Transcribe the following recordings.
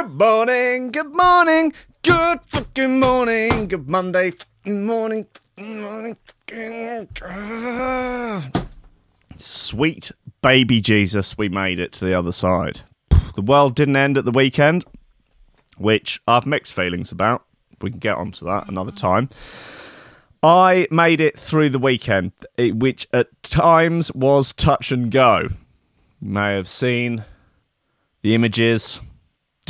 Good morning, good morning, good fucking morning, good Monday fucking morning, fucking morning, fucking... Sweet baby Jesus, we made it to the other side. The world didn't end at the weekend, which I have mixed feelings about. We can get onto that another time. I made it through the weekend, which at times was touch and go. You may have seen the images,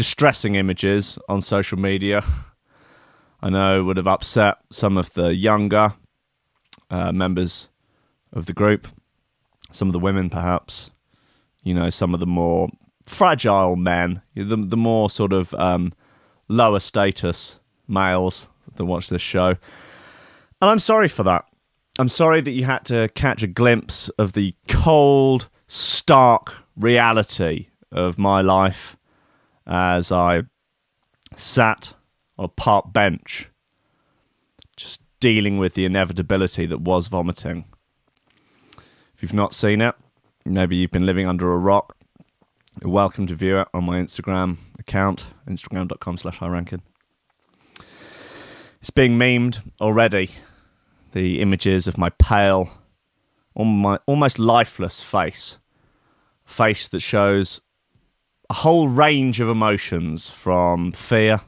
distressing images on social media. I know would have upset some of the younger uh, members of the group, some of the women perhaps, you know, some of the more fragile men, the, the more sort of um, lower status males that watch this show. And I'm sorry for that. I'm sorry that you had to catch a glimpse of the cold, stark reality of my life as I sat on a park bench, just dealing with the inevitability that was vomiting. If you've not seen it, maybe you've been living under a rock. You're welcome to view it on my Instagram account, instagram.com slash highrankin. It's being memed already. The images of my pale, almo- almost lifeless face. Face that shows a whole range of emotions from fear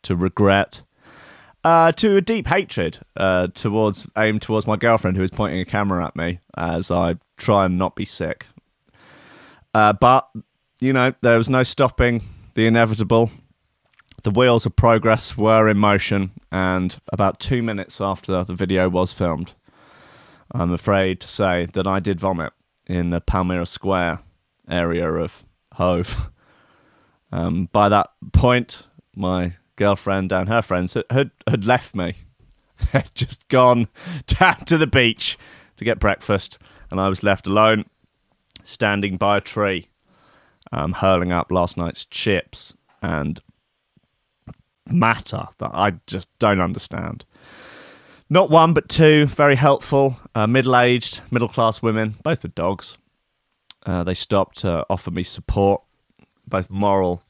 to regret uh, to a deep hatred uh, towards aimed towards my girlfriend who is pointing a camera at me as I try and not be sick. Uh, but you know there was no stopping the inevitable. The wheels of progress were in motion, and about two minutes after the video was filmed, I'm afraid to say that I did vomit in the Palmyra Square area of Hove. Um, by that point, my girlfriend and her friends had, had, left me. They'd just gone down to the beach to get breakfast, and I was left alone, standing by a tree, um, hurling up last night's chips and matter that I just don't understand. Not one, but two very helpful, uh, middle aged, middle class women, both with dogs. Uh, they stopped to offer me support, both moral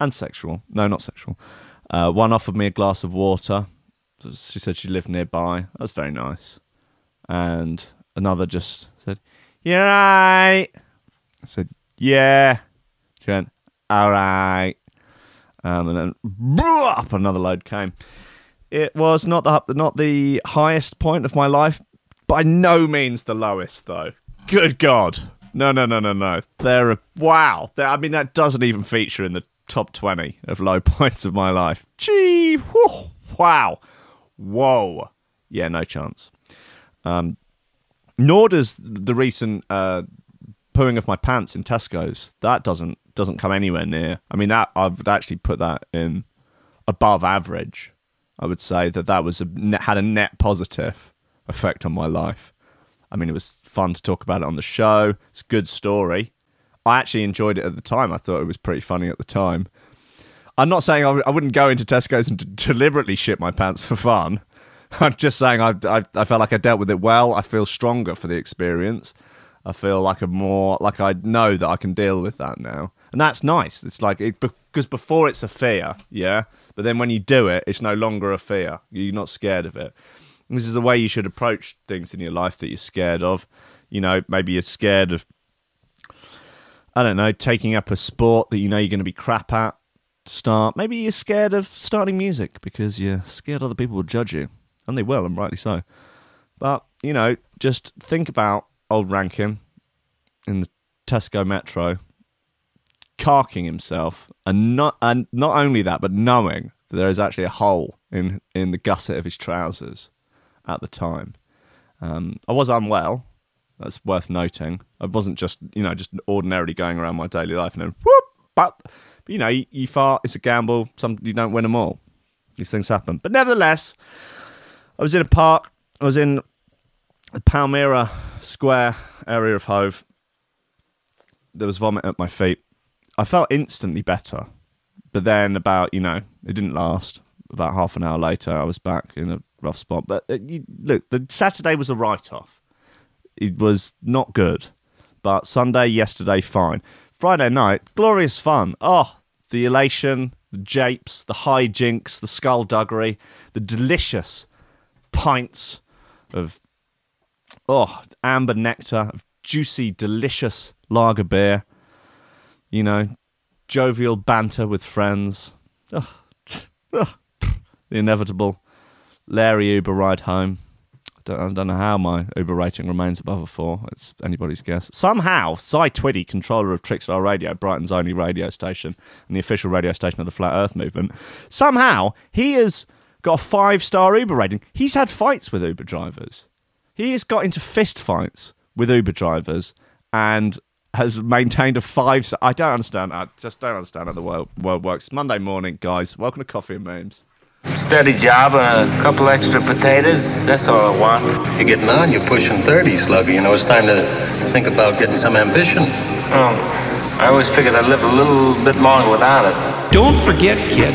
and sexual. No, not sexual. Uh, one offered me a glass of water. She said she lived nearby. That's very nice. And another just said, "You right?" I said, "Yeah." She went, "All right." Um, and then up another load came. It was not the not the highest point of my life, by no means the lowest though. Good God, no, no, no, no, no. There, are, a, wow. There, I mean, that doesn't even feature in the top twenty of low points of my life. Gee, whew, wow, whoa, yeah, no chance. Um, nor does the recent uh, pooing of my pants in Tesco's. That doesn't doesn't come anywhere near. I mean, that I would actually put that in above average. I would say that that was a had a net positive effect on my life. I mean, it was fun to talk about it on the show. It's a good story. I actually enjoyed it at the time. I thought it was pretty funny at the time. I'm not saying I w- I wouldn't go into Tesco's and d- deliberately shit my pants for fun. I'm just saying I, I I felt like I dealt with it well. I feel stronger for the experience. I feel like a more like I know that I can deal with that now, and that's nice. It's like it, because before it's a fear, yeah, but then when you do it, it's no longer a fear. You're not scared of it. This is the way you should approach things in your life that you're scared of. You know, maybe you're scared of I don't know, taking up a sport that you know you're going to be crap at. Start. Maybe you're scared of starting music because you're scared other people will judge you, and they will, and rightly so. But you know, just think about old Rankin in the Tesco Metro, carking himself, and not and not only that, but knowing that there is actually a hole in in the gusset of his trousers at the time. Um, I was unwell. That's worth noting. I wasn't just you know just ordinarily going around my daily life and then whoop, but, but you know you, you fart. It's a gamble. Some you don't win them all. These things happen. But nevertheless, I was in a park. I was in the Palmyra Square area of Hove. There was vomit at my feet. I felt instantly better, but then about you know it didn't last. About half an hour later, I was back in a rough spot. But uh, you, look, the Saturday was a write-off. It was not good, but Sunday, yesterday, fine. Friday night, glorious fun. Oh, the elation, the japes, the hijinks, the skullduggery, the delicious pints of oh amber nectar, of juicy, delicious lager beer. You know, jovial banter with friends. Oh, oh, the inevitable Larry Uber ride home. Don't, I don't know how my Uber rating remains above a four. It's anybody's guess. Somehow, Cy Twiddy, controller of Trickstar Radio, Brighton's only radio station and the official radio station of the Flat Earth movement, somehow he has got a five star Uber rating. He's had fights with Uber drivers. He has got into fist fights with Uber drivers and has maintained a five. I don't understand. I just don't understand how the world, world works. Monday morning, guys. Welcome to Coffee and Memes. Steady job and a couple extra potatoes. That's all I want. You're getting on. You're pushing 30, Slugger. You know, it's time to think about getting some ambition. Oh, I always figured I'd live a little bit longer without it. Don't forget, kid,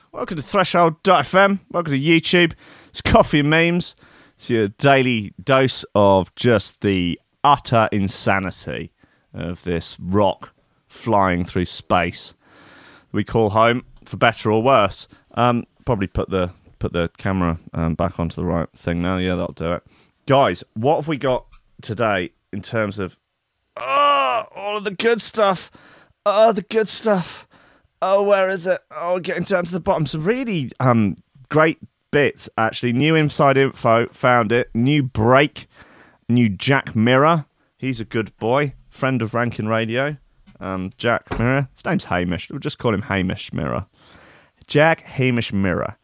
welcome to Threshold.fm. Welcome to YouTube. It's Coffee and Memes. It's your daily dose of just the utter insanity of this rock flying through space we call home, for better or worse. Um, probably put the put the camera um, back onto the right thing now. Yeah, that'll do it. Guys, what have we got today in terms of oh, all of the good stuff? Oh, the good stuff. Oh, where is it? Oh, getting down to the bottom. Some really um great bits actually. New inside info, found it. New break, new Jack Mirror. He's a good boy, friend of Rankin Radio. Um, Jack Mirror. His name's Hamish. We'll just call him Hamish Mirror. Jack Hamish Mirror.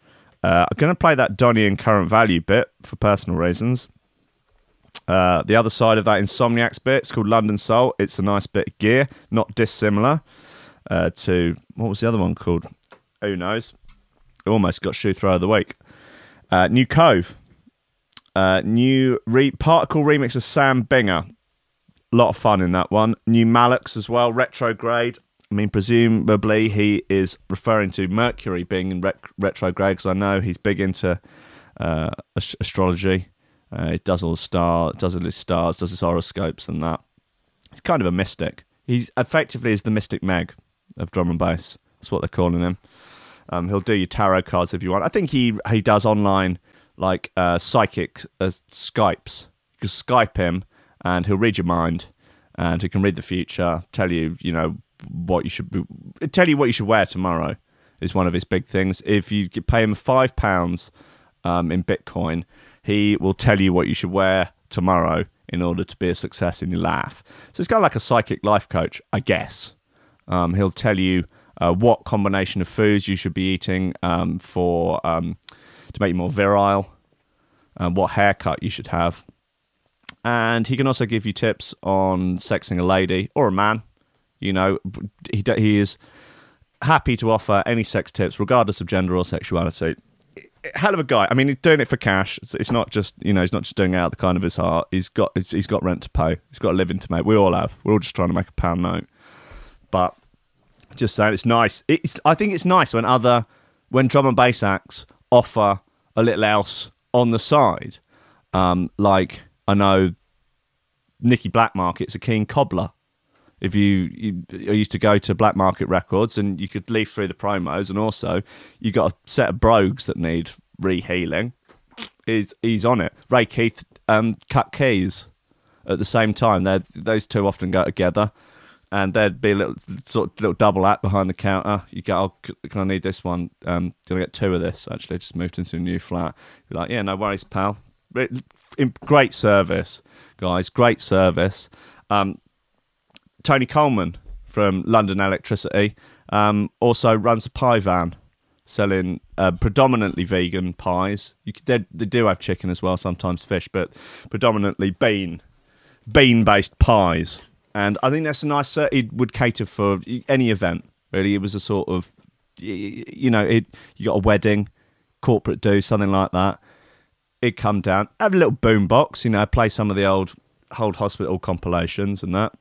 Uh, I'm going to play that Donny and current value bit for personal reasons. Uh, the other side of that Insomniacs bit, it's called London Soul. It's a nice bit of gear, not dissimilar uh, to what was the other one called? Who knows? Almost got shoe throw of the week. Uh, new Cove, uh, new re- particle remix of Sam Binga. A lot of fun in that one. New Malix as well. Retrograde. I mean, presumably he is referring to Mercury being in ret- retrograde because I know he's big into uh, ast- astrology. Uh, he does all the star, does all his stars, does his horoscopes and that. He's kind of a mystic. He's effectively is the mystic Meg of drum and bass. That's what they're calling him. Um, he'll do your tarot cards if you want. I think he he does online like uh, psychic uh, Skypes. You can Skype him, and he'll read your mind, and he can read the future, tell you you know what you should be, tell you what you should wear tomorrow. Is one of his big things. If you pay him five pounds um, in Bitcoin, he will tell you what you should wear tomorrow in order to be a success in your life. So it's kind of like a psychic life coach, I guess. Um, he'll tell you uh, what combination of foods you should be eating um, for um, to make you more virile, um, what haircut you should have, and he can also give you tips on sexing a lady or a man. You know, he he is happy to offer any sex tips, regardless of gender or sexuality. Hell of a guy. I mean, he's doing it for cash. It's, it's not just you know he's not just doing it out of the kind of his heart. He's got he's got rent to pay. He's got a living to make. We all have. We're all just trying to make a pound note. But just saying, it's nice. It's I think it's nice when other when drum and bass acts offer a little else on the side. Um, like I know Nicky Black Market's a keen cobbler. If you, you used to go to Black Market Records and you could leaf through the promos, and also you got a set of brogues that need rehealing. He's he's on it. Ray Keith um, cut keys at the same time. They're, those two often go together and there'd be a little sort of little double act behind the counter. You go, oh, can I need this one? Um, do I get two of this? Actually, I just moved into a new flat. You're like, yeah, no worries, pal. Great service, guys. Great service. Um, Tony Colman from London Electricity um, also runs a pie van selling uh, predominantly vegan pies. Could, they, they do have chicken as well, sometimes fish, but predominantly bean bean based pies and I think that's a nice. Uh, it would cater for any event. Really, it was a sort of you know, it, you got a wedding, corporate do, something like that. It'd come down, have a little boom box, you know, play some of the old old hospital compilations and that.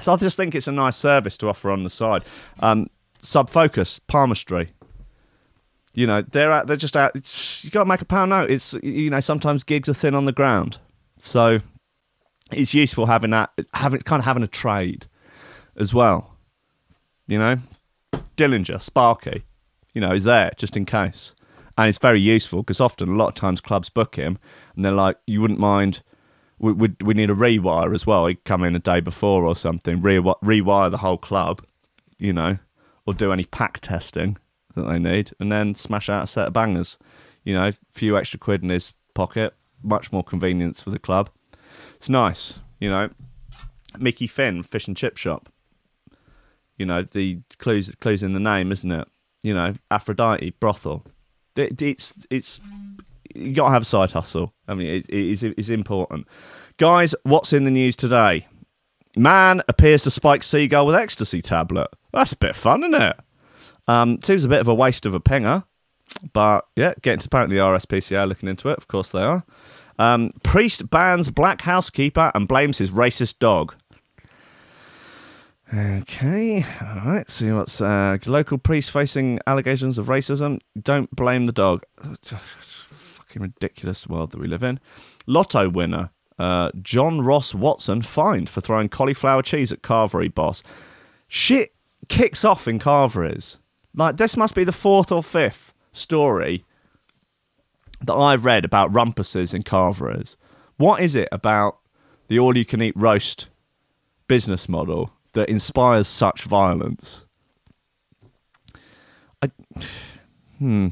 So I just think it's a nice service to offer on the side. Um, Subfocus, palmistry. You know, they're out, they're just out. You got to make a pound note. It's you know sometimes gigs are thin on the ground, so it's useful having that, having kind of having a trade as well. You know, Dillinja, Sparky, you know, is there just in case, and it's very useful because often a lot of times clubs book him and they're like, you wouldn't mind. We, we, we need a rewire as well. He'd come in a day before or something, re- rewire the whole club, you know, or do any pack testing that they need, and then smash out a set of bangers. You know, a few extra quid in his pocket, much more convenience for the club. It's nice, you know. Mickey Finn, fish and chip shop. You know, the clues clues in the name, isn't it? You know, Aphrodite brothel. It, it's it's you got to have a side hustle. I mean, it, it is it's important. Guys, what's in the news today? Man appears to spike seagull with ecstasy tablet. That's a bit fun, isn't it? Um, seems a bit of a waste of a pinger, but yeah, getting to apparently the RSPCA looking into it. Of course they are. Um, priest bans black housekeeper and blames his racist dog. Okay, all right. See what's uh, local priest facing allegations of racism. Don't blame the dog. Fucking ridiculous world that we live in. Lotto winner uh, John Ross Watson fined for throwing cauliflower cheese at Carvery boss. Shit kicks off in Carveries. Like this must be the fourth or fifth story that I've read about rumpuses and Carveries. What is it about the all-you-can-eat roast business model that inspires such violence? I, hmm.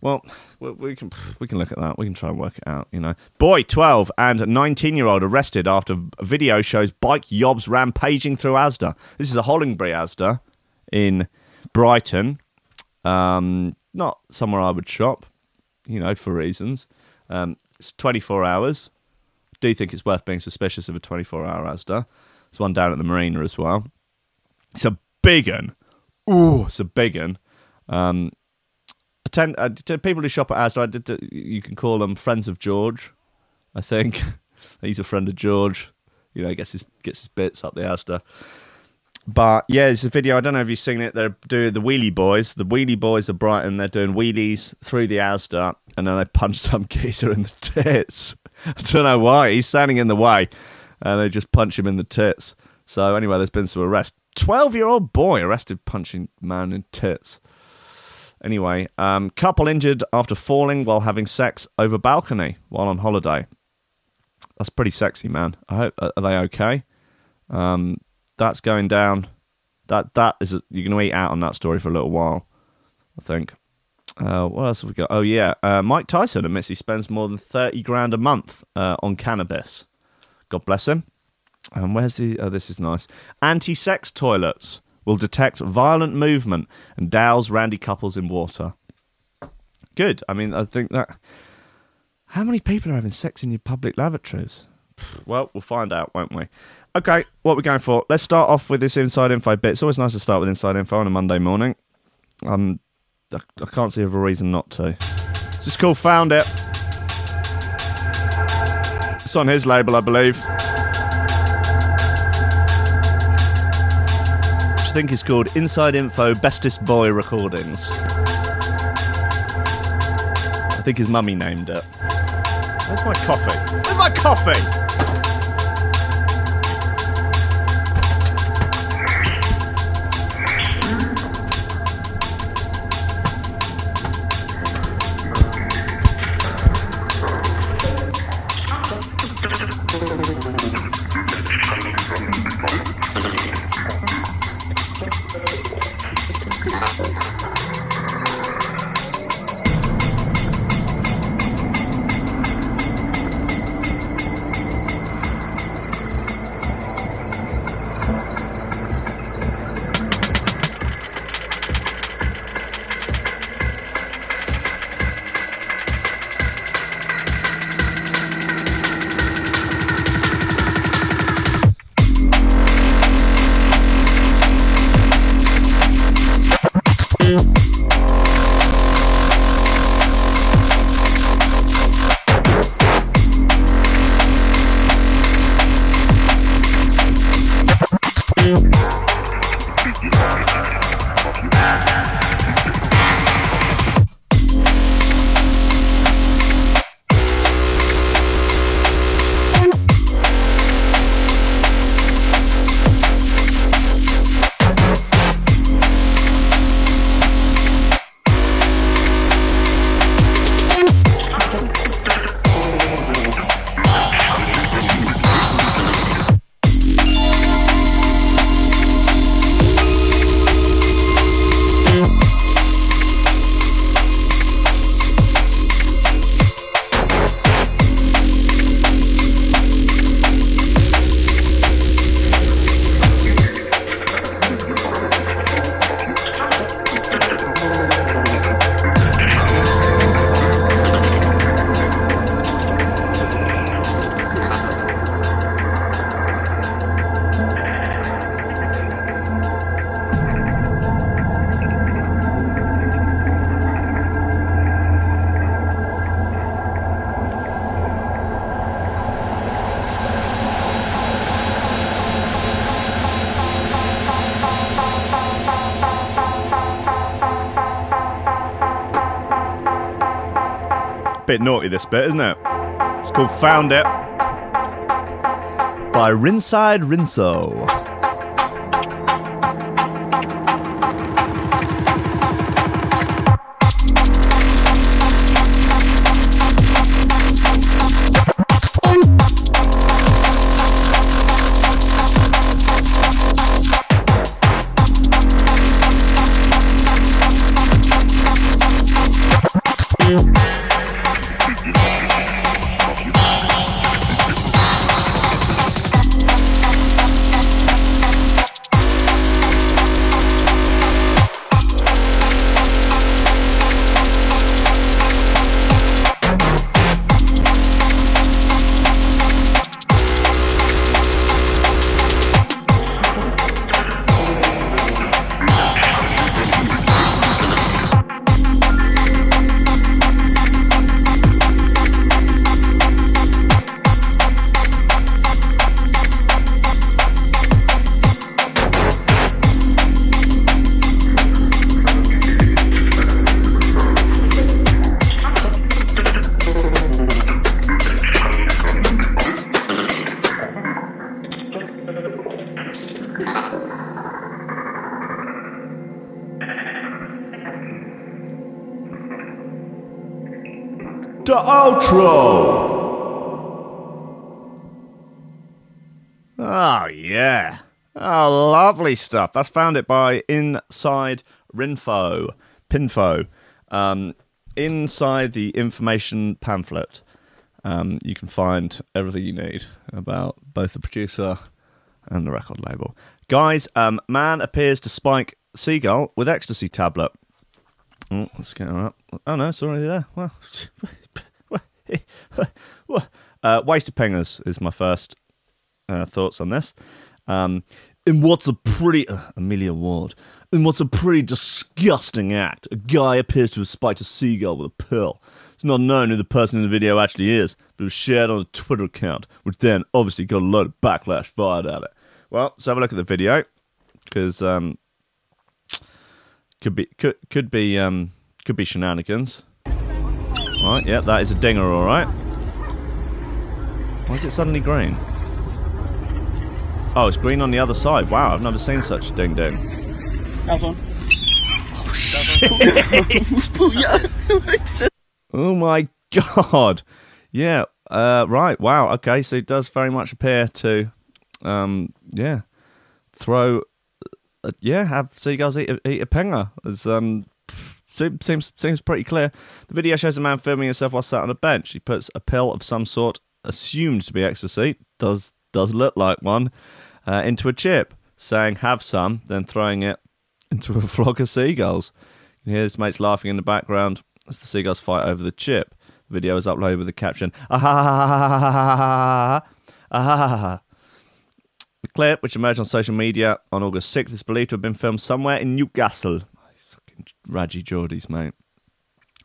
Well, we- can we can look at that. We can try and work it out. You know, boy, twelve and nineteen-year-old arrested after video shows bike yobs rampaging through Asda. This is a Hollingbury Asda in Brighton. Um, not somewhere I would shop, you know, for reasons. Um, it's 24 hours. Do you think it's worth being suspicious of a 24 hour Asda. There's one down at the marina as well. It's a big one. Ooh, it's a big one. Um, I to people who shop at Asda, I did, uh, you can call them friends of George, I think. He's a friend of George. You know, gets his gets his bits up the Asda. But yeah, it's a video. I don't know if you've seen it. They're doing the Wheelie Boys. The Wheelie Boys of Brighton. They're doing wheelies through the Asda, and then they punch some geezer in the tits. I don't know why. He's standing in the way, and they just punch him in the tits. So anyway, there's been some arrest. Twelve-year-old boy arrested punching man in tits. Anyway, um, couple injured after falling while having sex over balcony while on holiday. That's pretty sexy, man. I hope are they okay? Um, that's going down. That that is you're going to eat out on that story for a little while, I think. Uh, what else have we got? Oh yeah, uh, Mike Tyson admits he spends more than thirty grand a month uh, on cannabis. God bless him. And where's the? Oh, this is nice. Anti-sex toilets will detect violent movement and douse randy couples in water. Good. I mean, I think that. How many people are having sex in your public lavatories? Well, we'll find out, won't we? Okay, what we're going for? Let's start off with this inside info bit. It's always nice to start with inside info on a Monday morning. Um, I, I can't see a reason not to. This is called Found It. It's on his label, I believe. Which I think is called Inside Info Bestest Boy Recordings. I think his mummy named it. Where's my coffee? Where's my coffee? Bit naughty, this bit, isn't it? It's called Found It by Rinside Rinso. Lovely stuff. That's found it by Inside Rinfo. Pinfo. Um, inside the information pamphlet, um, you can find everything you need about both the producer and the record label. Guys, um, man appears to spike seagull with ecstasy tablet. Oh, let's get her up. Oh no, it's already there. Well, uh, waste of pingers is my first uh, thoughts on this. Um, in what's a pretty uh, Amelia Ward. In what's a pretty disgusting act, a guy appears to have spiked a seagull with a pill. It's not known who the person in the video actually is, but it was shared on a Twitter account, which then obviously got a load of backlash fired at it. Well, let's have a look at the video because um, could be could could be um, could be shenanigans. Right, yeah, that is a dinger, all right. Why is it suddenly green? Oh, it's green on the other side. Wow, I've never seen such a ding ding. That's one. Oh shit! oh my god! Yeah. Uh, right. Wow. Okay. So it does very much appear to, um, yeah, throw, uh, yeah, have seagulls eat a, eat a penger. As um, seems seems seems pretty clear. The video shows a man filming himself while sat on a bench. He puts a pill of some sort, assumed to be ecstasy, does does look like one, uh, into a chip, saying "have some," then throwing it into a flock of seagulls. You can hear his mates laughing in the background as the seagulls fight over the chip. The video is uploaded with the caption "Ah ha ha ha ha ha ha ha ha ha." The clip, which emerged on social media on August 6th, is believed to have been filmed somewhere in Newcastle. Fucking Raji Geordies, mate.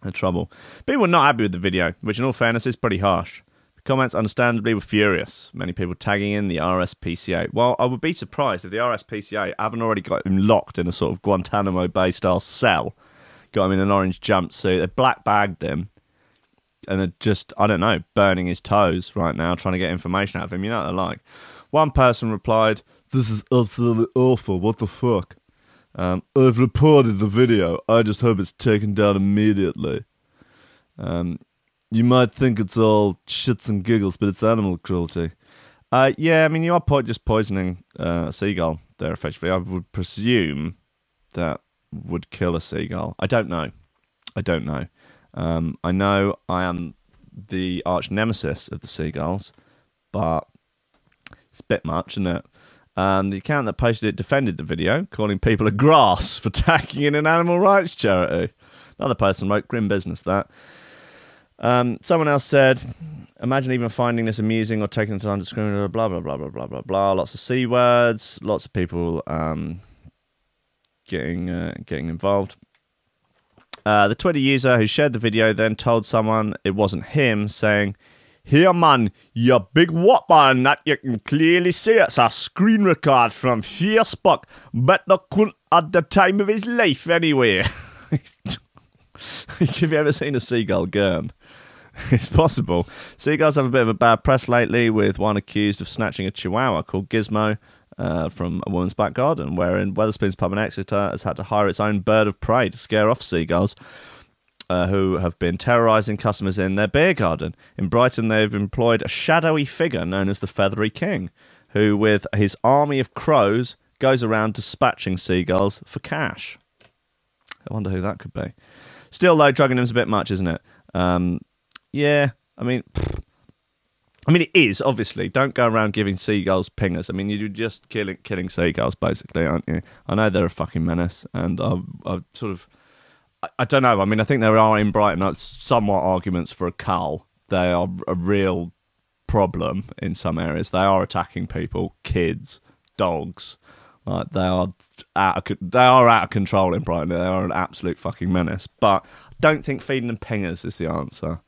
The trouble. People were not happy with the video, which, in all fairness, is pretty harsh. Comments, understandably, were furious. Many people tagging in the RSPCA. Well, I would be surprised if the RSPCA haven't already got him locked in a sort of Guantanamo Bay style cell, got him in an orange jumpsuit. They black bagged him and are just, I don't know, burning his toes right now, trying to get information out of him. You know what they're like. One person replied, This is absolutely awful. What the fuck? Um, I've reported the video. I just hope it's taken down immediately. Um, you might think it's all shits and giggles, but it's animal cruelty. Uh, yeah, I mean, you are po- just poisoning uh, a seagull there, effectively. I would presume that would kill a seagull. I don't know. I don't know. Um, I know I am the arch nemesis of the seagulls, but it's a bit much, isn't it? Um, the account that posted it defended the video, calling people a grass for tagging in an animal rights charity. Another person wrote, grim business that. Um, someone else said, imagine even finding this amusing or taking the time to discriminate, blah, blah, blah, blah, blah, blah, blah. Lots of C words, lots of people um, getting, uh, getting involved. Uh, the Twitter user who shared the video then told someone it wasn't him, saying, Here, man, you big whopper, and that you can clearly see it's a screen record from Facebook, but the cunt at the time of his life, anyway. Have you ever seen a seagull gurn? it's possible. Seagulls have a bit of a bad press lately, with one accused of snatching a chihuahua called Gizmo uh, from a woman's back garden, wherein Wetherspoons Pub in Exeter has had to hire its own bird of prey to scare off seagulls. Uh, who have been terrorising customers in their beer garden. In Brighton, they've employed a shadowy figure known as the Feathery King, who, with his army of crows, goes around dispatching seagulls for cash. I wonder who that could be. Still, though, drugging him's a bit much, isn't it? Um, yeah, I mean, I mean, it is obviously. Don't go around giving seagulls pingers. I mean, you're just killing killing seagulls, basically, aren't you? I know they're a fucking menace, and I've, I've sort of, I, I don't know. I mean, I think there are in Brighton like, somewhat arguments for a cull. They are a real problem in some areas. They are attacking people, kids, dogs. Like they are out of, they are out of control in Brighton. They are an absolute fucking menace. But I don't think feeding them pingers is the answer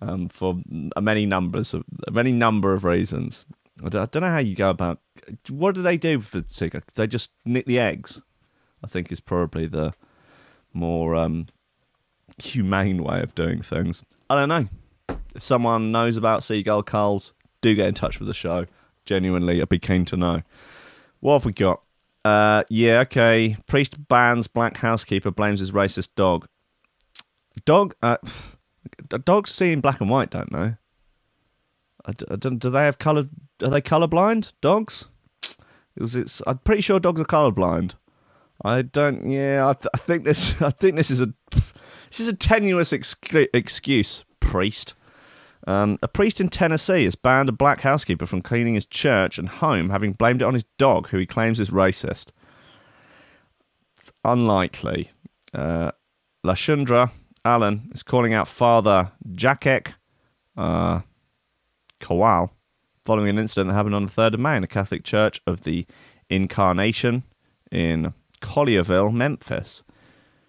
um, for many numbers of many number of reasons. I don't, I don't know how you go about. What do they do for Tigger? They just nick the eggs. I think is probably the more um, humane way of doing things. I don't know. If someone knows about seagull culls, do get in touch with the show. Genuinely, I'd be keen to know. What have we got? Uh, yeah, okay. Priest bans black housekeeper, blames his racist dog. Dog, uh, dogs see in black and white, don't they? I d- I don't- do they have coloured? Are they colorblind? Dogs? It's? I'm pretty sure dogs are colorblind. I don't. Yeah, I, th- I think this. I think this is a. This is a tenuous ex- excuse, priest. Um, a priest in Tennessee has banned a black housekeeper from cleaning his church and home, having blamed it on his dog, who he claims is racist. It's unlikely. Uh, Lashundra Allen is calling out Father Jacek uh, Kowal following an incident that happened on the 3rd of May in a Catholic church of the Incarnation in Collierville, Memphis.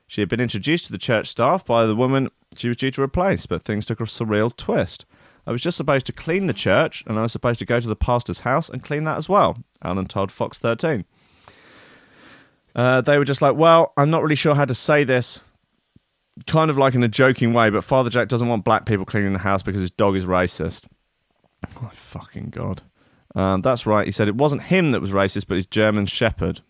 She had been introduced to the church staff by the woman she was due to replace, but things took a surreal twist. I was just supposed to clean the church, and I was supposed to go to the pastor's house and clean that as well, Allen told Fox 13. Uh, they were just like, well, I'm not really sure how to say this, kind of like in a joking way, but Father Jack doesn't want black people cleaning the house because his dog is racist. Oh, my fucking God. Um, that's right. He said it wasn't him that was racist, but his German shepherd.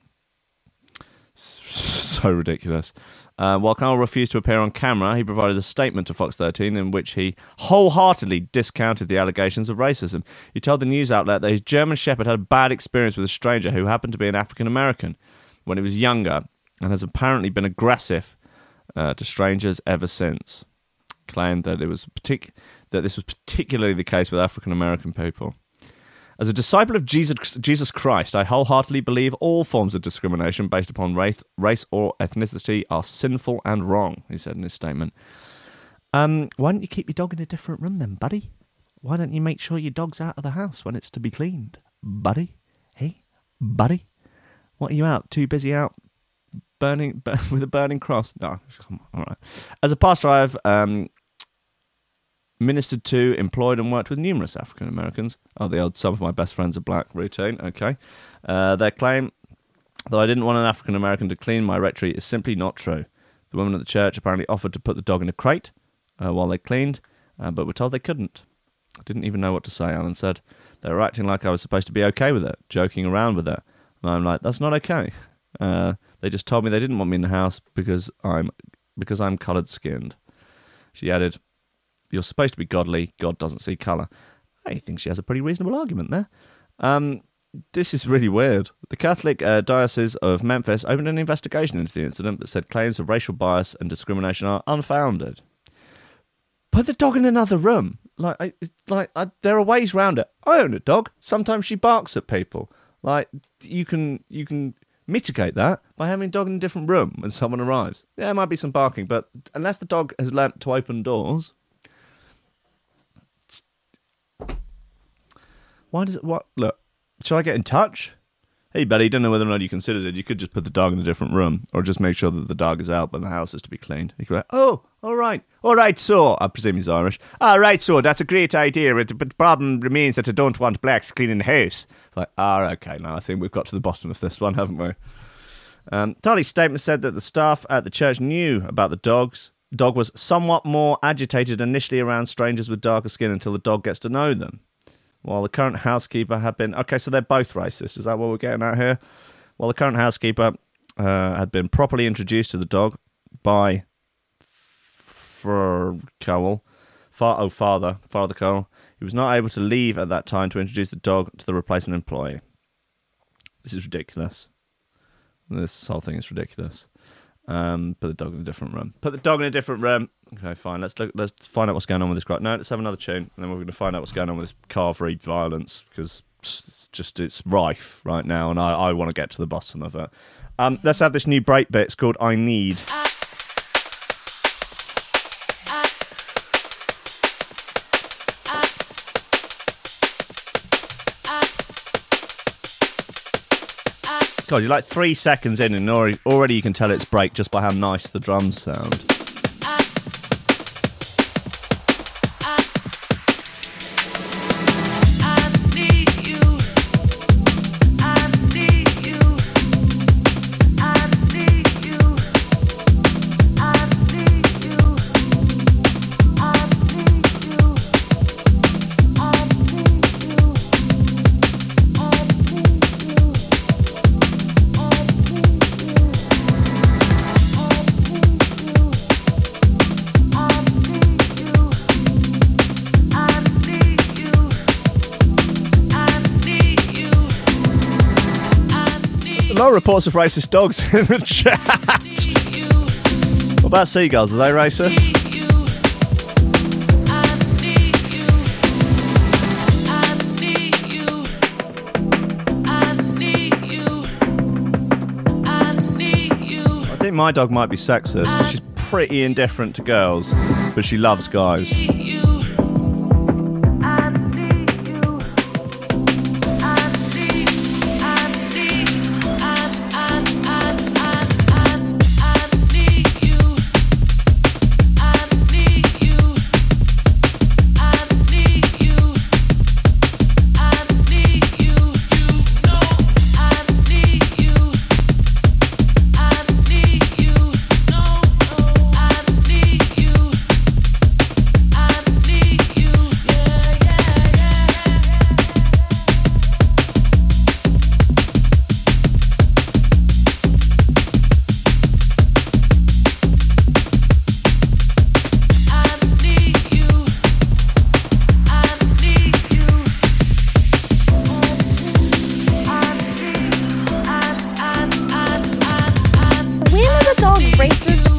So ridiculous. Uh, while Carl refused to appear on camera, he provided a statement to Fox 13 in which he wholeheartedly discounted the allegations of racism. He told the news outlet that his German shepherd had a bad experience with a stranger who happened to be an African American when he was younger and has apparently been aggressive uh, to strangers ever since. Claimed that it was partic- that this was particularly the case with African American people. As a disciple of Jesus, Jesus Christ, I wholeheartedly believe all forms of discrimination based upon race, race or ethnicity are sinful and wrong, he said in his statement. Um, why don't you keep your dog in a different room then, buddy? Why don't you make sure your dog's out of the house when it's to be cleaned, buddy? Hey, buddy? What are you out? Too busy out burning with a burning cross? No, come on, all right. As a pastor, I've um, ministered to, employed, and worked with numerous African Americans. Oh, the old some of my best friends are black routine. Okay. Uh, their claim that I didn't want an African American to clean my rectory is simply not true. The women at the church apparently offered to put the dog in a crate uh, while they cleaned, uh, but were told they couldn't. I didn't even know what to say, Allen said. They were acting like I was supposed to be okay with it, joking around with it. And I'm like, that's not okay. Uh, they just told me they didn't want me in the house because I'm because I'm coloured skinned. She added, "You're supposed to be godly. God doesn't see colour." I think she has a pretty reasonable argument there. Um, this is really weird. The Catholic uh, Diocese of Memphis opened an investigation into the incident, but said claims of racial bias and discrimination are unfounded. Put the dog in another room. Like, I, like I, there are ways around it. I own a dog. Sometimes she barks at people. Like, you can you can mitigate that by having a dog in a different room when someone arrives. There might be some barking, but unless the dog has learnt to open doors, why does it? What? Look, shall I get in touch? Hey, buddy, don't know whether or not you considered it. You could just put the dog in a different room, or just make sure that the dog is out when the house is to be cleaned. You could go, oh, all right, all right, so I presume he's Irish. All right, so that's a great idea, but the problem remains that I don't want blacks cleaning the house. It's like, ah, okay, now I think we've got to the bottom of this one, haven't we? Um, statement said that the staff at the church knew about the dogs dog was somewhat more agitated initially around strangers with darker skin until the dog gets to know them. While the current housekeeper had been okay, so they're both racist. Is that what we're getting at here? While the current housekeeper uh, had been properly introduced to the dog by for Kowal, far oh father, Father Kowal, he was not able to leave at that time to introduce the dog to the replacement employee. This is ridiculous. This whole thing is ridiculous. Um, put the dog in a different room. Put the dog in a different room. Okay, fine. Let's look. Let's find out what's going on with this guy. No, let's have another tune, and then we're going to find out what's going on with this carvery violence because it's just it's rife right now, and I, I want to get to the bottom of it. Um, let's have this new break bit. It's called "I Need." God, you're like three seconds in, and already, already you can tell it's break just by how nice the drums sound. Reports of racist dogs in the chat. What about seagulls? Are they racist? I think my dog might be sexist. She's pretty indifferent to girls, but she loves guys. The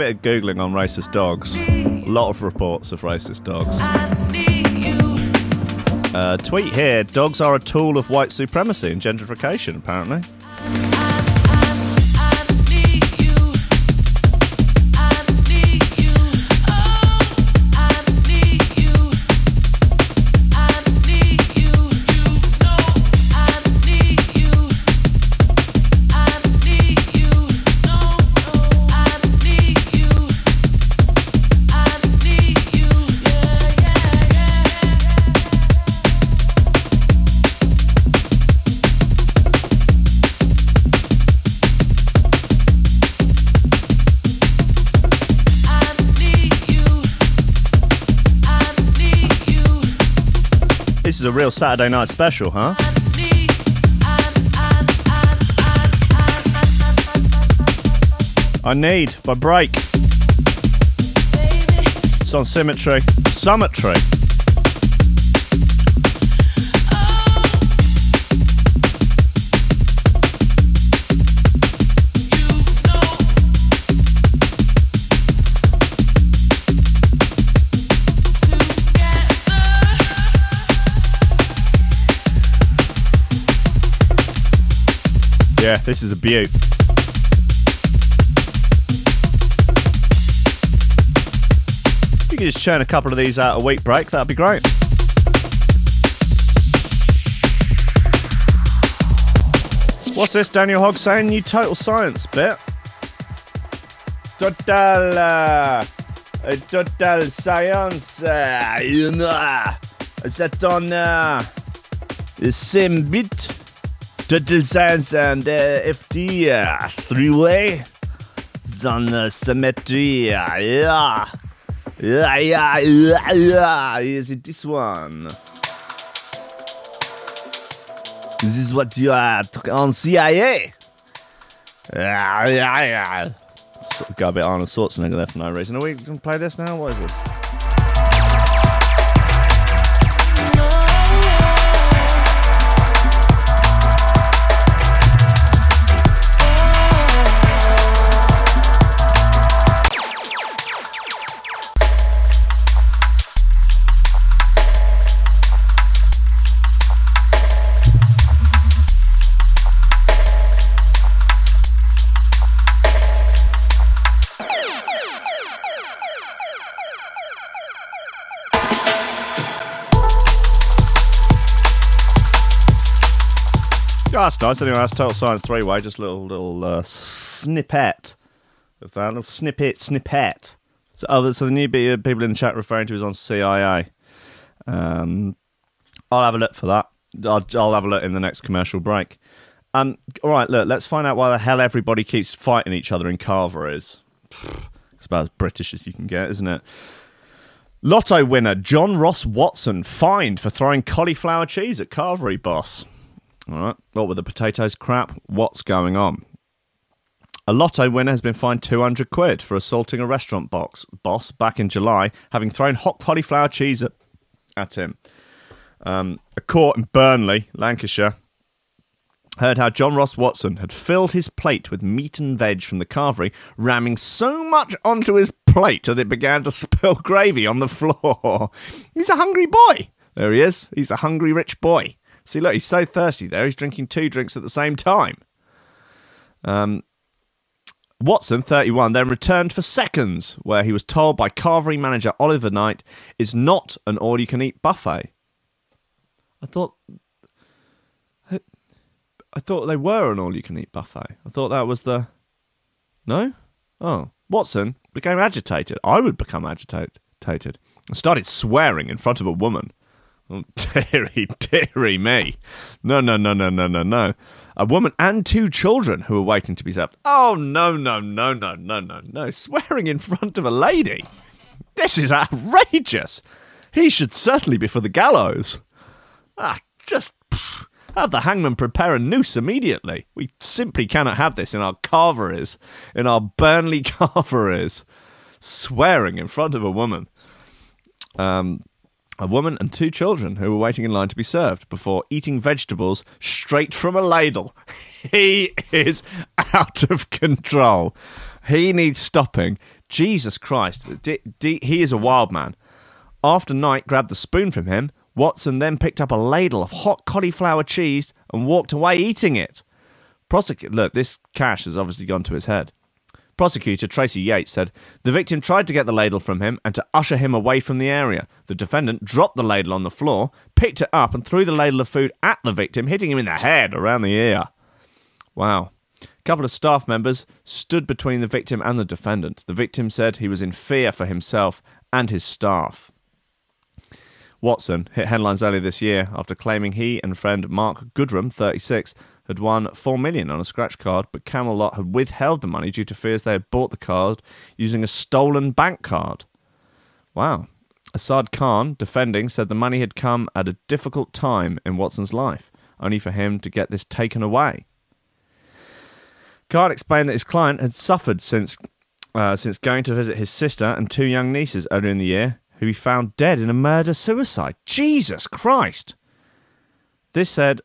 bit of googling on racist dogs. A lot of reports of racist dogs. Uh, tweet here: dogs are a tool of white supremacy and gentrification. Apparently, is a real Saturday night special, huh? I Need by Break. It's on Symmetry. Summitry. Yeah, this is a beaut. You could just churn a couple of these out a week break, that'd be great. What's this Daniel Hogg saying? New total science bit. Total, uh, total science, uh, you know, c'est on uh, the same bit. Total Science and uh, FD uh, three-way. It's on uh, symmetry. Yeah. Yeah, yeah, yeah, yeah. Is it this one? This is what you are on CIA. Yeah, yeah, yeah. Got a bit Arnold Schwarzenegger there for no reason. Are we going to play this now? What is this? That's nice. Anyway, that's Total Science three way. Just a little little uh, snippet of that. little snippet, snippet. So, oh, so the new be- people in the chat referring to is on CIA. Um, I'll have a look for that. I'll, I'll have a look in the next commercial break. Um, all right, look, let's find out why the hell everybody keeps fighting each other in Carver is. It's about as British as you can get, isn't it? Lotto winner John Ross Watson fined for throwing cauliflower cheese at Carvery boss. All right, what were the potatoes crap? What's going on? A lotto winner has been fined 200 quid for assaulting a restaurant box boss back in July, having thrown hot cauliflower cheese at, at him. Um, a court in Burnley, Lancashire, heard how John Ross Watson had filled his plate with meat and veg from the carvery, ramming so much onto his plate that it began to spill gravy on the floor. He's a hungry boy. There he is. He's a hungry rich boy. See, look, he's so thirsty there. He's drinking two drinks at the same time. Um, Watson, 31, then returned for seconds, where he was told by carvery manager Oliver Knight it's not an all you can eat buffet. I thought. I thought they were an all you can eat buffet. I thought that was the. No? Oh. Watson became agitated. I would become agitated. And started swearing in front of a woman. Oh, dearie, dearie me. No, no, no, no, no, no, no. A woman and two children who were waiting to be served. Oh, no, no, no, no, no, no, no. Swearing in front of a lady. This is outrageous. He should certainly be for the gallows. Ah, just pff, have the hangman prepare a noose immediately. We simply cannot have this in our carveries, in our Burnley carveries. Swearing in front of a woman. Um, a woman and two children who were waiting in line to be served before eating vegetables straight from a ladle. He is out of control. He needs stopping. Jesus Christ. D- D- he is a wild man. After Knight grabbed the spoon from him, Watson then picked up a ladle of hot cauliflower cheese and walked away eating it. Prosecutor, look, this cash has obviously gone to his head. Prosecutor Tracy Yates said the victim tried to get the ladle from him and to usher him away from the area. The defendant dropped the ladle on the floor, picked it up, and threw the ladle of food at the victim, hitting him in the head around the ear. Wow. A couple of staff members stood between the victim and the defendant. The victim said he was in fear for himself and his staff. Watson hit headlines earlier this year after claiming he and friend Mark Goodrum, 36, had won 4 million on a scratch card, but Camelot had withheld the money due to fears they had bought the card using a stolen bank card. Wow. Assad Khan, defending, said the money had come at a difficult time in Watson's life, only for him to get this taken away. Khan explained that his client had suffered since uh, since going to visit his sister and two young nieces earlier in the year, who he found dead in a murder suicide. Jesus Christ! This said,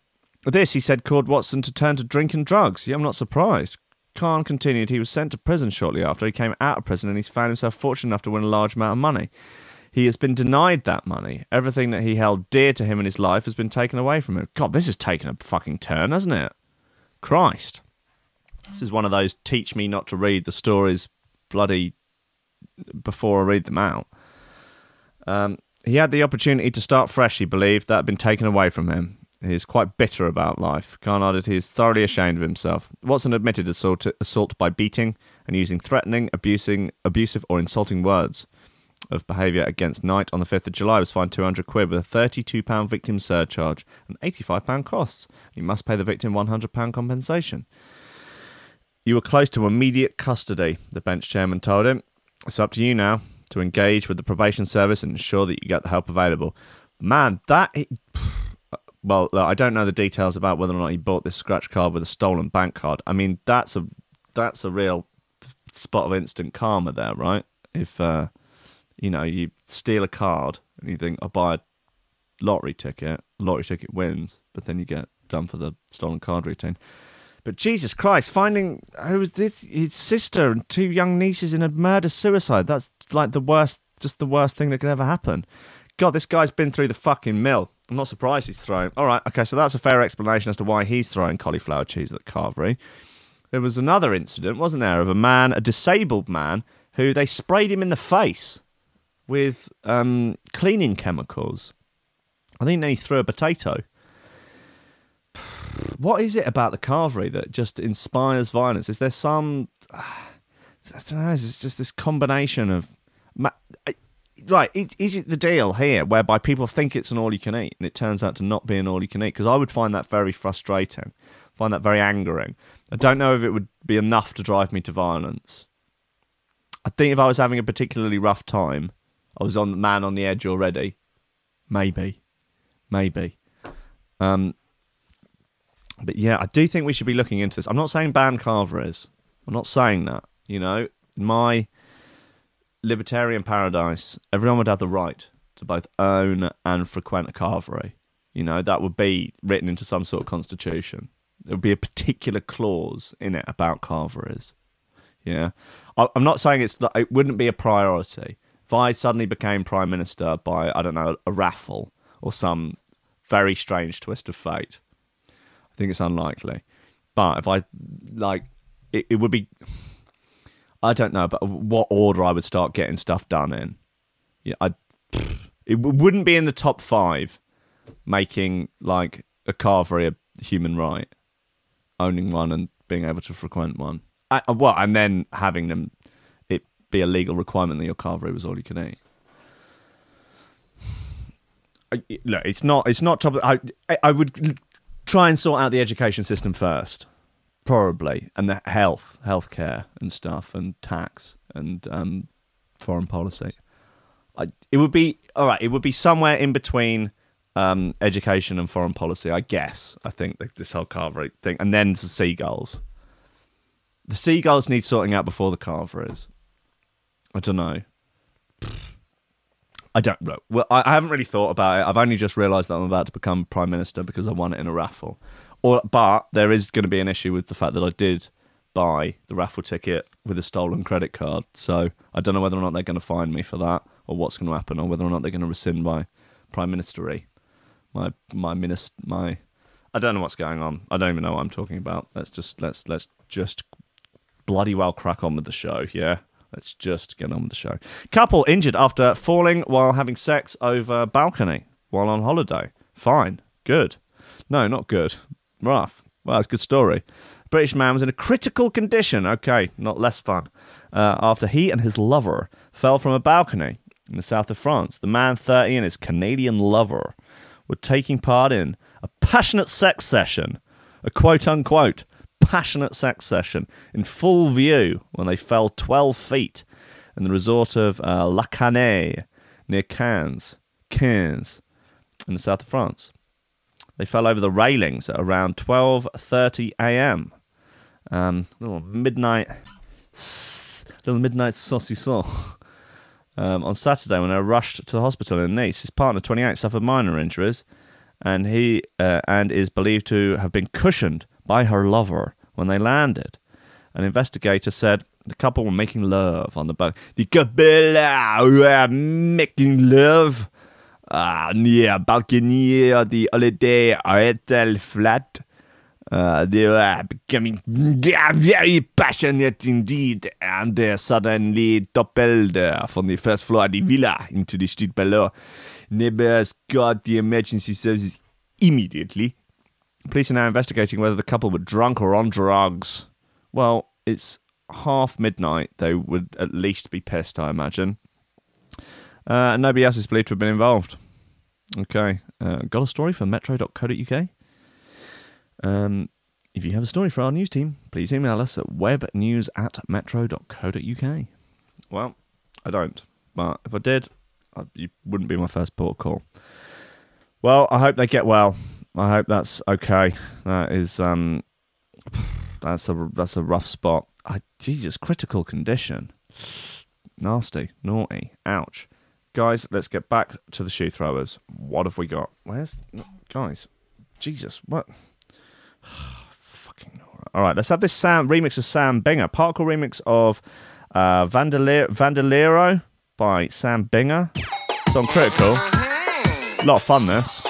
this he said caused Watson to turn to drink and drugs. Yeah, I'm not surprised. Khan continued he was sent to prison shortly after he came out of prison and he's found himself fortunate enough to win a large amount of money. He has been denied that money. Everything that he held dear to him in his life has been taken away from him. God, this has taken a fucking turn, hasn't it? Christ. This is one of those teach me not to read the stories bloody before I read them out. Um, he had the opportunity to start fresh, he believed, that had been taken away from him. He is quite bitter about life. Khan added he is thoroughly ashamed of himself. Watson admitted assault, assault by beating and using threatening, abusing, abusive, or insulting words of behaviour against Knight on the 5th of July was fined 200 quid with a £32 victim surcharge and £85 costs. He must pay the victim £100 compensation. You were close to immediate custody, the bench chairman told him. It's up to you now to engage with the probation service and ensure that you get the help available. Man, that. Well, I don't know the details about whether or not he bought this scratch card with a stolen bank card. I mean, that's a that's a real spot of instant karma there, right? If uh, you know you steal a card and you think I buy a lottery ticket, lottery ticket wins, but then you get done for the stolen card routine. But Jesus Christ, finding who was this his sister and two young nieces in a murder suicide, that's like the worst just the worst thing that could ever happen. God, this guy's been through the fucking mill. I'm not surprised he's throwing. All right, okay, so that's a fair explanation as to why he's throwing cauliflower cheese at the carvery. There was another incident, wasn't there, of a man, a disabled man, who they sprayed him in the face with um, cleaning chemicals. I think then he threw a potato. What is it about the carvery that just inspires violence? Is there some? I don't know. It's just this combination of. Right, is it the deal here whereby people think it's an all you can eat and it turns out to not be an all you can eat? Because I would find that very frustrating, find that very angering. I don't know if it would be enough to drive me to violence. I think if I was having a particularly rough time, I was on the man on the edge already. Maybe, maybe. Um, but yeah, I do think we should be looking into this. I'm not saying ban carveries. I'm not saying that. You know, my libertarian paradise, everyone would have the right to both own and frequent a carvery. You know, that would be written into some sort of constitution. There would be a particular clause in it about carveries. Yeah, I, I'm not saying it's it wouldn't be a priority. If I suddenly became prime minister by I don't know a raffle or some very strange twist of fate, I think it's unlikely. But if I like, it, it would be. I don't know, but what order I would start getting stuff done in. Yeah, I. It wouldn't be in the top five, making like a carvery a human right, owning one and being able to frequent one. I, uh, well, and then having them it be a legal requirement that your carvery was all you can eat. Look, it's not. It's not top. I I would try and sort out the education system first, probably, and the health, healthcare, and stuff, and tax, and um, foreign policy. I, it would be all right. It would be somewhere in between um, education and foreign policy, I guess. I think this whole carvery thing, and then the seagulls. The seagulls need sorting out before the carveries. I don't know. I don't know. Well, I haven't really thought about it. I've only just realised that I'm about to become prime minister because I won it in a raffle. Or, but there is going to be an issue with the fact that I did buy the raffle ticket with a stolen credit card. So I don't know whether or not they're going to find me for that, or what's going to happen, or whether or not they're going to rescind my prime ministry, my my minist my. I don't know what's going on. I don't even know what I'm talking about. Let's just let's let's just bloody well crack on with the show. Yeah. Let's just get on with the show. Couple injured after falling while having sex over balcony while on holiday. Fine. Good. No, not good. Rough. Well, it's a good story. British man was in a critical condition. Okay, not less fun. Uh, after he and his lover fell from a balcony in the south of France. The man, 30, and his Canadian lover were taking part in a passionate sex session, a quote unquote passionate sex session in full view when they fell 12 feet in the resort of uh, Le Cannet near Cannes, Cannes, in the south of France. They fell over the railings at around 12:30 a.m. Um, little midnight, little midnight saucisson. Um, on Saturday, when they were rushed to the hospital in Nice, his partner, 28, suffered minor injuries, and he uh, and is believed to have been cushioned by her lover when they landed. An investigator said the couple were making love on the boat. The couple were making love uh, near balcony of the holiday hotel flat. Uh, they were becoming very passionate indeed, and they suddenly toppled uh, from the first floor of the villa into the street below. Neighbors called the emergency services immediately. Police are now investigating whether the couple were drunk or on drugs. Well, it's half midnight. They would at least be pissed, I imagine. Uh, nobody else is believed to have been involved. Okay. Uh, got a story for metro.co.uk? Um, if you have a story for our news team, please email us at webnews at metro.co.uk. Well, I don't. But if I did, I, you wouldn't be my first port call. Well, I hope they get well. I hope that's okay. That is um, that's a that's a rough spot. I, Jesus, critical condition. Nasty, naughty, ouch. Guys, let's get back to the shoe throwers. What have we got? Where's guys? Jesus, what? Fucking Nora. All right, let's have this Sam remix of Sam Binga, particle remix of uh, Vandalero by Sam Binga. It's on Critical. A lot of fun, this.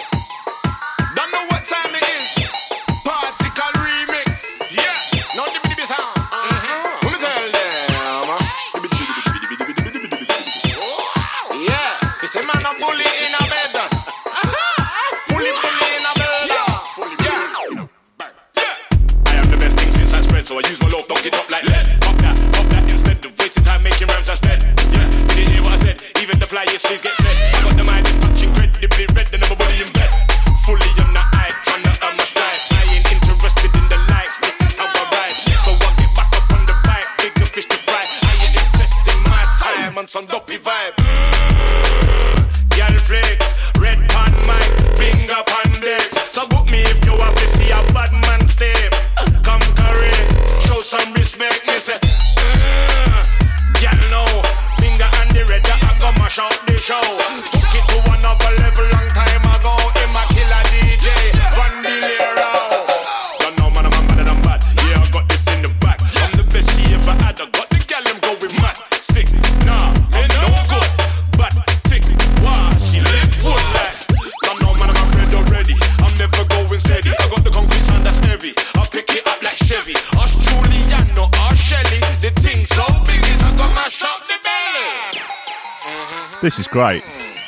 Great.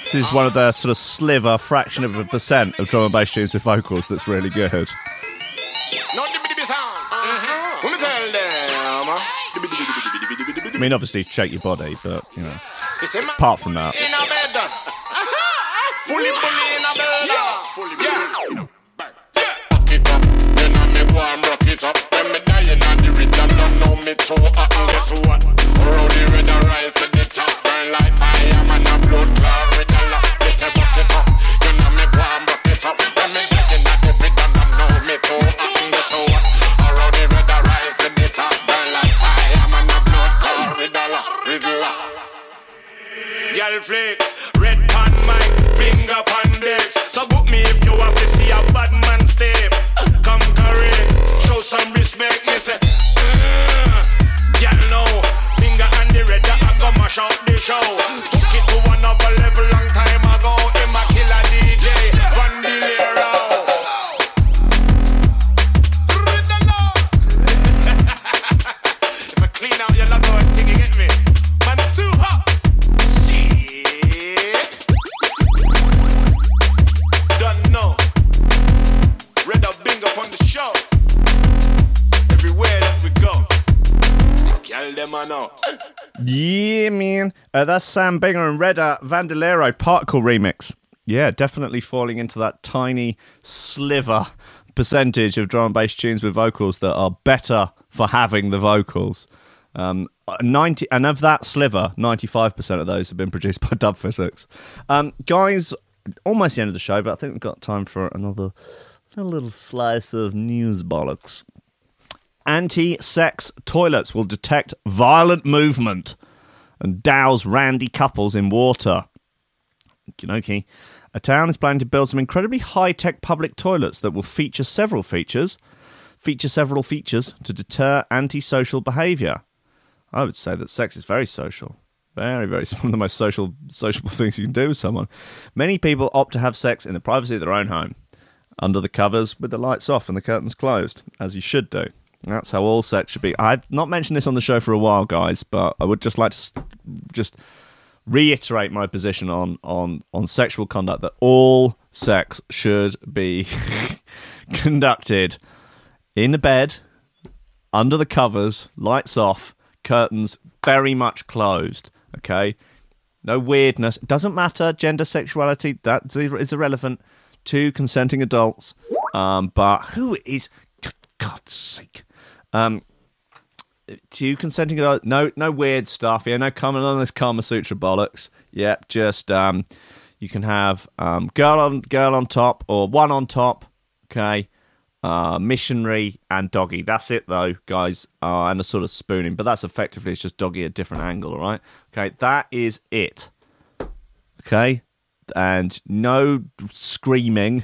This is one of the sort of sliver fraction of a percent of drum and bass tunes with vocals that's really good. Dibby dibby uh-huh. uh. I mean, obviously, shake your body, but, you know. It's a man Apart from that. in. Fully in a bed. Yeah, fully bully. Back it up, then I me go and rock it up. When me dying on the rhythm, don't know me too hot. And guess what? Rowdy red and rise to the top, burn like fire, man a with a lot. Me say rock it up, you know me go and it up. When me on the rhythm, don't know me red to the top, burn like fire, man a blood clot with a lot, with a lot. Girl flex, mash up the show. Yeah, man. Uh, that's Sam Binga and Redda Vandalero Particle remix. Yeah, definitely falling into that tiny sliver percentage of drum and bass tunes with vocals that are better for having the vocals. Um, uh, 90 and of that sliver 95% of those have been produced by Dub Phizix um, guys almost the end of the show but i think we've got time for another little slice of news bollocks anti-sex toilets will detect violent movement and douse randy couples in water Okey-dokey. A town is planning to build some incredibly high-tech public toilets that will feature several features, feature several features to deter antisocial behaviour. I would say that sex is very social. Very, very one of the most social, sociable things you can do with someone. Many people opt to have sex in the privacy of their own home, under the covers, with the lights off and the curtains closed, as you should do. That's how all sex should be. I've not mentioned this on the show for a while, guys, but I would just like to just reiterate my position on on on sexual conduct that all sex should be conducted in the bed under the covers lights off curtains very much closed okay? No weirdness. It doesn't matter gender sexuality. That is irrelevant to consenting adults um but who is god's sake um to consenting adults, no, no weird stuff. Yeah, no coming on this Kama Sutra bollocks. Yeah, just um, you can have um, girl on girl on top or one on top. Okay, uh, missionary and doggy. That's it though, guys. Uh, and a sort of spooning, but that's effectively it's just doggy at a different angle. All right. Okay, that is it. Okay, and no screaming.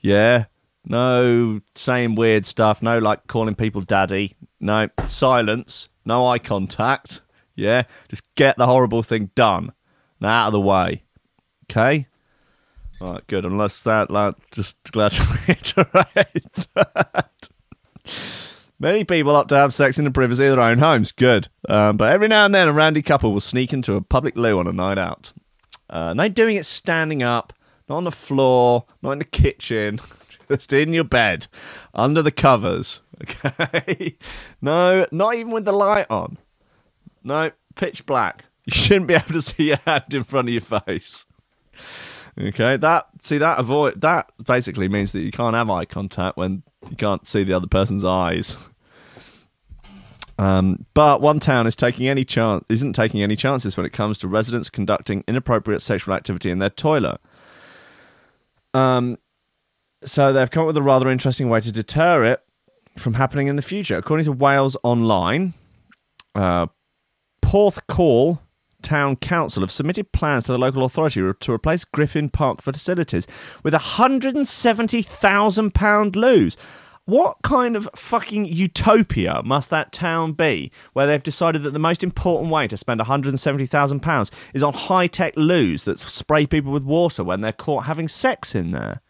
Yeah. No saying weird stuff. No like calling people daddy. No silence. No eye contact. Yeah. Just get the horrible thing done and out of the way. Okay? All right, good. Unless that, like, just glad to reiterate that. Many people opt to have sex in the privacy of their own homes. Good. Um, but every now and then, a randy couple will sneak into a public loo on a night out. Uh, no doing it standing up, not on the floor, not in the kitchen, just in your bed, under the covers. Okay? no, not even with the light on. No, pitch black. You shouldn't be able to see your hand in front of your face. Okay, that see that avoid that basically means that you can't have eye contact when you can't see the other person's eyes. Um, but one town is taking any chance isn't taking any chances when it comes to residents conducting inappropriate sexual activity in their toilet. Um, so they've come up with a rather interesting way to deter it from happening in the future. According to Wales Online, uh, Porthcawl Town Council have submitted plans to the local authority to replace Griffin Park facilities with a £170,000 loos. What kind of fucking utopia must that town be where they've decided that the most important way to spend £170,000 is on high tech loos that spray people with water when they're caught having sex in there?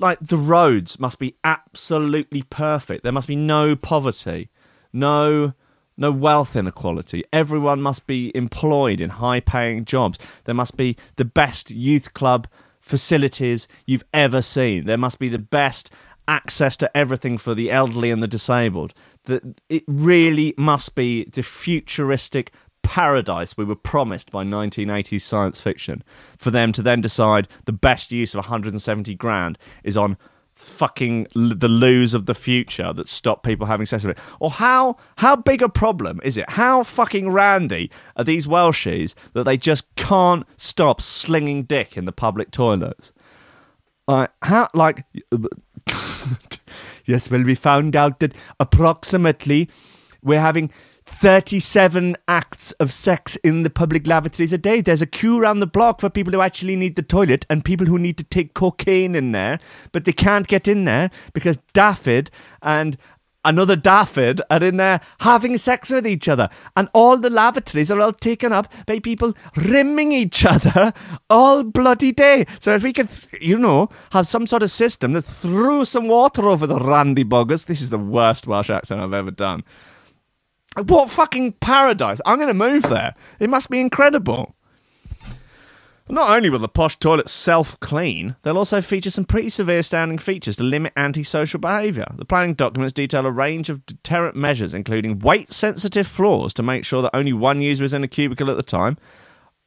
Like the roads must be absolutely perfect. There must be no poverty, no no wealth inequality. Everyone must be employed in high paying jobs. There must be the best youth club facilities you've ever seen. There must be the best access to everything for the elderly and the disabled. That it really must be the futuristic paradise we were promised by 1980s science fiction for them to then decide the best use of 170 grand is on fucking l- the loos of the future that stop people having sex with it. Or how how big a problem is it? How fucking randy are these welshies that they just can't stop slinging dick in the public toilets? Like how like yes well we found out that approximately we're having 37 acts of sex in the public lavatories a day. There's a queue around the block for people who actually need the toilet and people who need to take cocaine in there, but they can't get in there because Daffyd and another Daffyd are in there having sex with each other. And all the lavatories are all taken up by people rimming each other all bloody day. So if we could, you know, have some sort of system that threw some water over the randy buggers, this is the worst Welsh accent I've ever done. What fucking paradise! I'm going to move there. It must be incredible. Not only will the posh toilets self clean, they'll also feature some pretty severe standing features to limit antisocial behaviour. The planning documents detail a range of deterrent measures, including weight sensitive floors to make sure that only one user is in a cubicle at the time.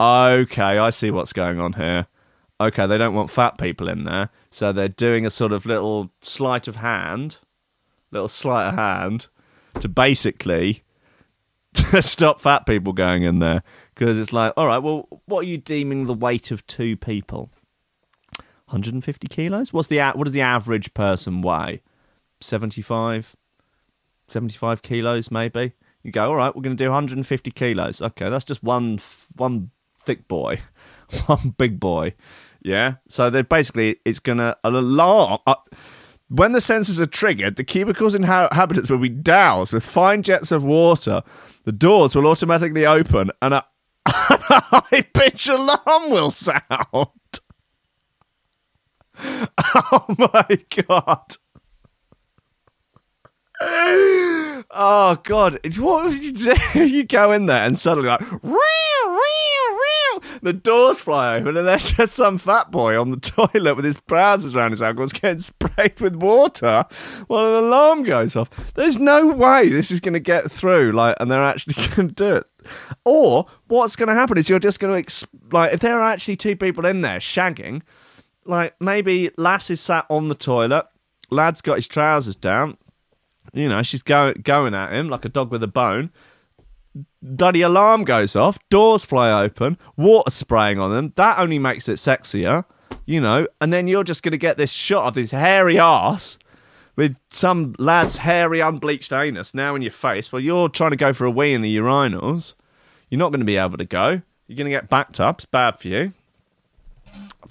Okay, I see what's going on here. Okay, they don't want fat people in there, so they're doing a sort of little sleight of hand, little sleight of hand to basically to stop fat people going in there because it's like, all right, well, what are you deeming the weight of two people? 150 kilos. What's the what does the average person weigh? 75, 75 kilos maybe. You go, all right, we're going to do 150 kilos. Okay, that's just one one thick boy, one big boy. Yeah. So they basically it's going to an alarm. Uh, when the sensors are triggered, the cubicles inhabitants will be doused with fine jets of water. The doors will automatically open and a, a high pitch alarm will sound. Oh my god. Oh god, it's what you do? You go in there and suddenly like "Reow, reow, reow," the doors fly open and there's just some fat boy on the toilet with his trousers around his ankles getting sprayed with water while an alarm goes off. There's no way this is going to get through, like, and they're actually going to do it. Or what's going to happen is you're just going to like if there are actually two people in there shagging, like maybe lass is sat on the toilet, lad's got his trousers down, you know, she's go- going at him like a dog with a bone. Bloody alarm goes off, doors fly open, water spraying on them. That only makes it sexier, you know. And then you're just going to get this shot of this hairy ass with some lad's hairy, unbleached anus now in your face while you're trying to go for a wee in the urinals. You're not going to be able to go. You're going to get backed up. It's bad for you.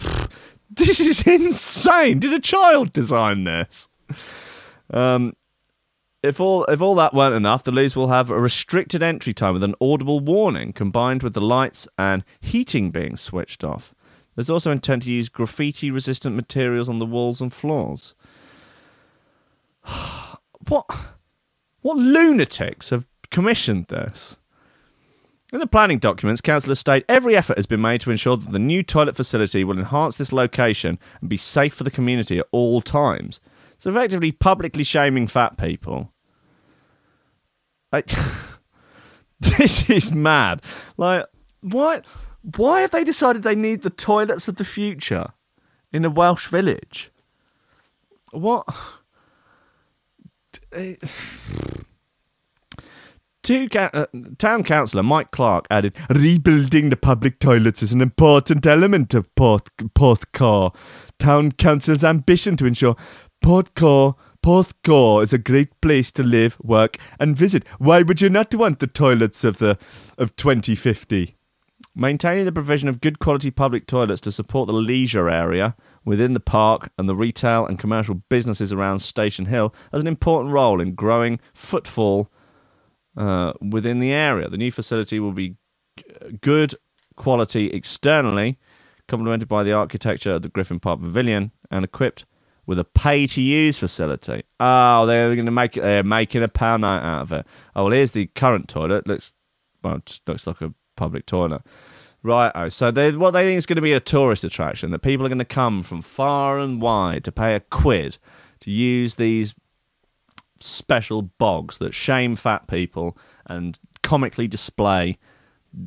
This is insane. Did a child design this? Um, if all if all that weren't enough, the loos will have a restricted entry time with an audible warning, combined with the lights and heating being switched off. There's also intent to use graffiti-resistant materials on the walls and floors. what what lunatics have commissioned this? In the planning documents, councillors state every effort has been made to ensure that the new toilet facility will enhance this location and be safe for the community at all times. So effectively publicly shaming fat people. Like, this is mad. Like, why? Why have they decided they need the toilets of the future in a Welsh village? What? Eh, Two ca- uh, town councillor Mike Clark added, "Rebuilding the public toilets is an important element of Port Porthcawl. Town council's ambition to ensure Porthcawl Porthcawl is a great place to live, work, and visit. Why would you not want the toilets of the of 2050?" Maintaining the provision of good quality public toilets to support the leisure area within the park and the retail and commercial businesses around Station Hill has an important role in growing footfall uh, within the area. The new facility will be good quality externally, complemented by the architecture of the Griffin Park Pavilion, and equipped with a pay-to-use facility. Oh, they're going to make. They're making a pound note out of it. Oh, well, here's the current toilet. Looks well, just looks like a public toilet. Right. Oh, so they what they think is going to be a tourist attraction that people are going to come from far and wide to pay a quid to use these special bogs that shame fat people and comically display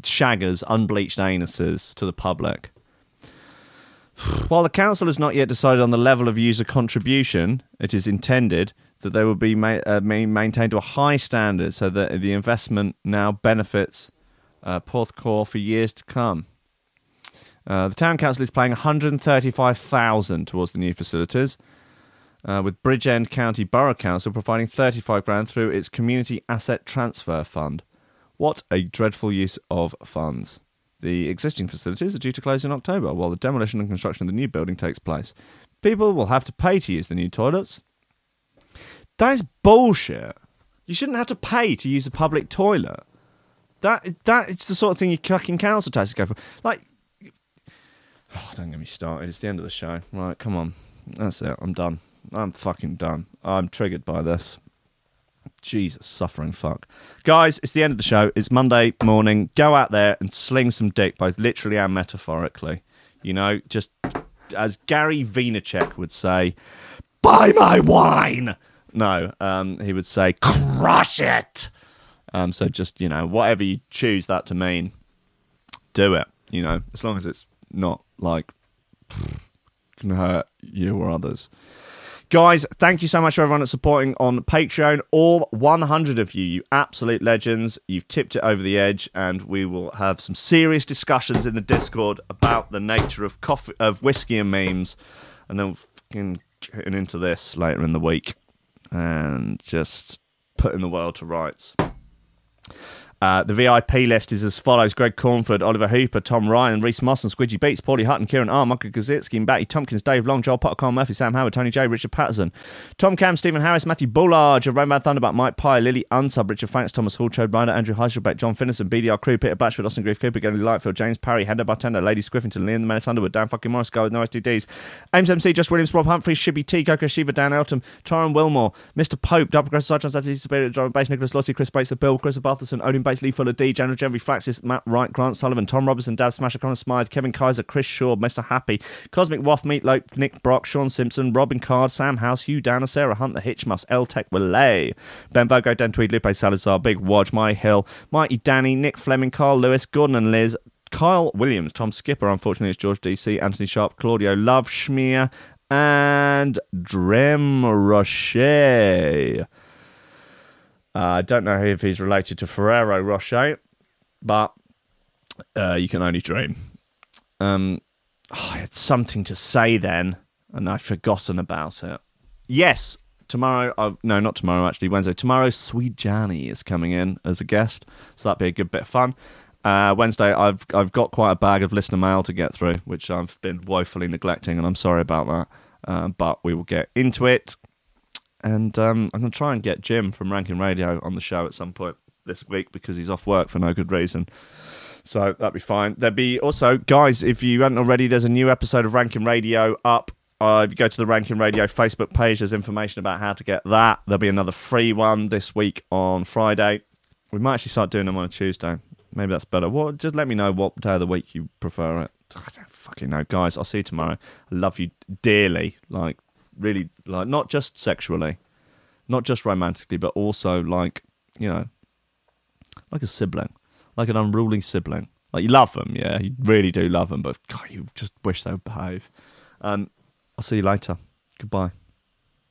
shaggers' unbleached anuses to the public. While the council has not yet decided on the level of user contribution, it is intended that they will be ma- uh, maintained to a high standard so that the investment now benefits uh, Porthcawl for years to come. Uh, the town council is paying 135,000 towards the new facilities, uh, with Bridgend County Borough Council providing 35 grand through its Community Asset Transfer Fund. What a dreadful use of funds. The existing facilities are due to close in October, while the demolition and construction of the new building takes place. People will have to pay to use the new toilets. That is bullshit. You shouldn't have to pay to use a public toilet. That that it's the sort of thing you fucking council taxes go for. Like, oh, don't get me started. It's the end of the show. Right, come on. That's it. I'm done. I'm fucking done. I'm triggered by this. Jesus, suffering fuck. Guys, it's the end of the show. It's Monday morning. Go out there and sling some dick, both literally and metaphorically. You know, just as Gary Vaynerchuk would say, buy my wine. No, um, he would say, crush it. Um, so just, you know, whatever you choose that to mean, do it. You know, as long as it's not like can hurt you or others. Guys, thank you so much for everyone that's supporting on Patreon. All 100 of you, you absolute legends. You've tipped it over the edge, and we will have some serious discussions in the Discord about the nature of coffee, of whiskey and memes, and then fucking getting into this later in the week, and just putting the world to rights. Uh, the VIP list is as follows Greg Cornford, Oliver Hooper, Tom Ryan, Reese Moss and Squidgy Beats, Paulie Hutton, Kieran R, Gazitsky, Batty Tompkins, Dave Long, Joel Potter, Carl Murphy, Sam Howard, Tony J, Richard Patterson, Tom Cam, Stephen Harris, Matthew Bullard, Roman Thunderback, Mike Pye, Lily Unsub, Richard Franks, Thomas Hall, Chode Ryder, Andrew Heiselbeck, John Finnison, BDR Crew, Peter Batchford, Austin Grief Cooper, Gary Lightfield, James Parry, Hendo Bartender, Lady Squiffington, Liam the Menace Underwood, Dan fucking Morris, Guy with no STDs, Ames MC, Josh Williams, Rob Humphrey, Shibby T, Coco Shiva, Dan Elton, Tyron Wilmore, Mr. Pope, Double Sergeant, Saturday Spirit, John Bass, Nicholas Lottie, Chris Bates, The Bill, Chris Barthelson, Odin Bates, full of D, General Jeffrey Flaxis, Matt Wright, Grant Sullivan, Tom Robertson, Dav Smasher, Connor Smythe, Kevin Kaiser, Chris Shaw, Mr. Happy, Cosmic Waff, Meatloaf, Nick Brock, Sean Simpson, Robin Card, Sam House, Hugh Downer, Sarah Hunt, The Hitchmuffs, L Tech Willay, Ben Bogo, Dan Tweed, Lupe Salazar, Big Wodge, My Hill, Mighty Danny, Nick Fleming, Carl Lewis, Gordon and Liz, Kyle Williams, Tom Skipper, unfortunately, it's George DC, Anthony Sharp, Claudio Love, Schmier, and Drem Rocher. Uh, I don't know if he's related to Ferrero Rocher, but uh, you can only dream. Um, oh, I had something to say then, and I've forgotten about it. Yes, tomorrow. Uh, no, not tomorrow. Actually, Wednesday. Tomorrow, Sweet Johnny is coming in as a guest, so that'd be a good bit of fun. Uh, Wednesday, I've I've got quite a bag of listener mail to get through, which I've been woefully neglecting, and I'm sorry about that. Uh, but we will get into it, and um, I'm going to try and get Jim from Ranking Radio on the show at some point this week because he's off work for no good reason. So that'd be fine. There'd be also, guys, if you hadn't already, there's a new episode of Ranking Radio up. Uh, if you go to the Ranking Radio Facebook page, there's information about how to get that. There'll be another free one this week on Friday. We might actually start doing them on a Tuesday. Maybe that's better. What? Just let me know what day of the week you prefer it. I don't fucking know, guys. I'll see you tomorrow. I love you dearly, like really, like not just sexually, not just romantically, but also like you know, like a sibling, like an unruly sibling. Like you love them, yeah, you really do love them, but God, you just wish they would behave. Um, I'll see you later. Goodbye.